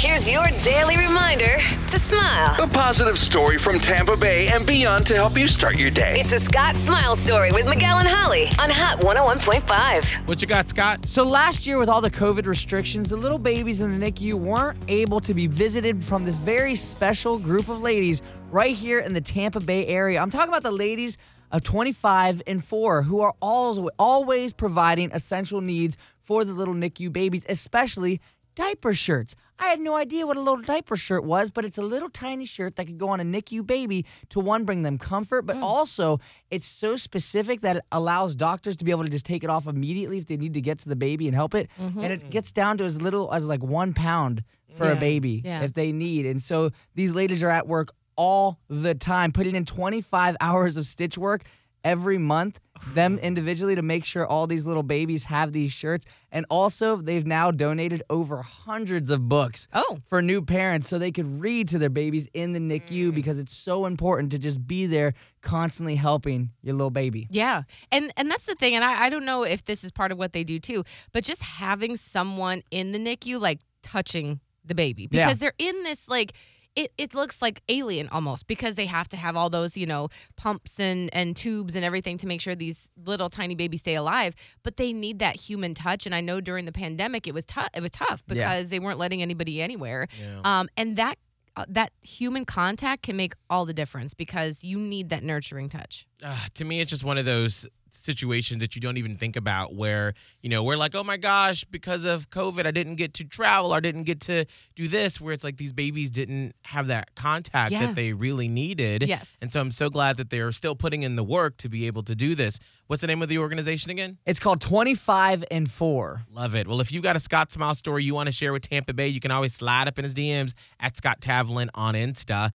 Here's your daily reminder to smile. A positive story from Tampa Bay and beyond to help you start your day. It's a Scott Smile Story with Miguel and Holly on Hot 101.5. What you got, Scott? So last year, with all the COVID restrictions, the little babies in the NICU weren't able to be visited from this very special group of ladies right here in the Tampa Bay area. I'm talking about the ladies of 25 and 4 who are always, always providing essential needs for the little NICU babies, especially diaper shirts. I had no idea what a little diaper shirt was, but it's a little tiny shirt that could go on a NICU baby to one, bring them comfort, but mm. also it's so specific that it allows doctors to be able to just take it off immediately if they need to get to the baby and help it. Mm-hmm. And it mm. gets down to as little as like one pound for a baby Yeah. if they need. And so these ladies are at work all the time, putting in 25 hours of stitch work every month, them individually to make sure all these little babies have these shirts. And also, they've now donated over hundreds of books Oh. for new parents so they could read to their babies in the NICU mm. because it's so important to just be there constantly helping your little baby. Yeah. And and that's the thing. And I, I don't know if this is part of what they do too, but just having someone in the NICU like touching the baby Yeah. because they're in this like it, it looks like alien almost because they have to have all those, you know, pumps and, and tubes and everything to make sure these little tiny babies stay alive. But they need that human touch. And I know during the pandemic it was tough it was tough Yeah. because they weren't letting anybody anywhere. Yeah. Um, and that uh, that human contact can make all the difference because you need that nurturing touch. Uh, to me, it's just one of those situations that you don't even think about where, you know, we're like, oh my gosh, because of COVID, I didn't get to travel, I didn't get to do this, where it's like these babies didn't have that contact Yeah. that they really needed. Yes. And so I'm so glad that they're still putting in the work to be able to do this. What's the name of the organization again? It's called 25 and 4. Love it. Well, if you've got a Scott Smile story you want to share with Tampa Bay, you can always slide up in his DMs at Scott Tavlin on Insta.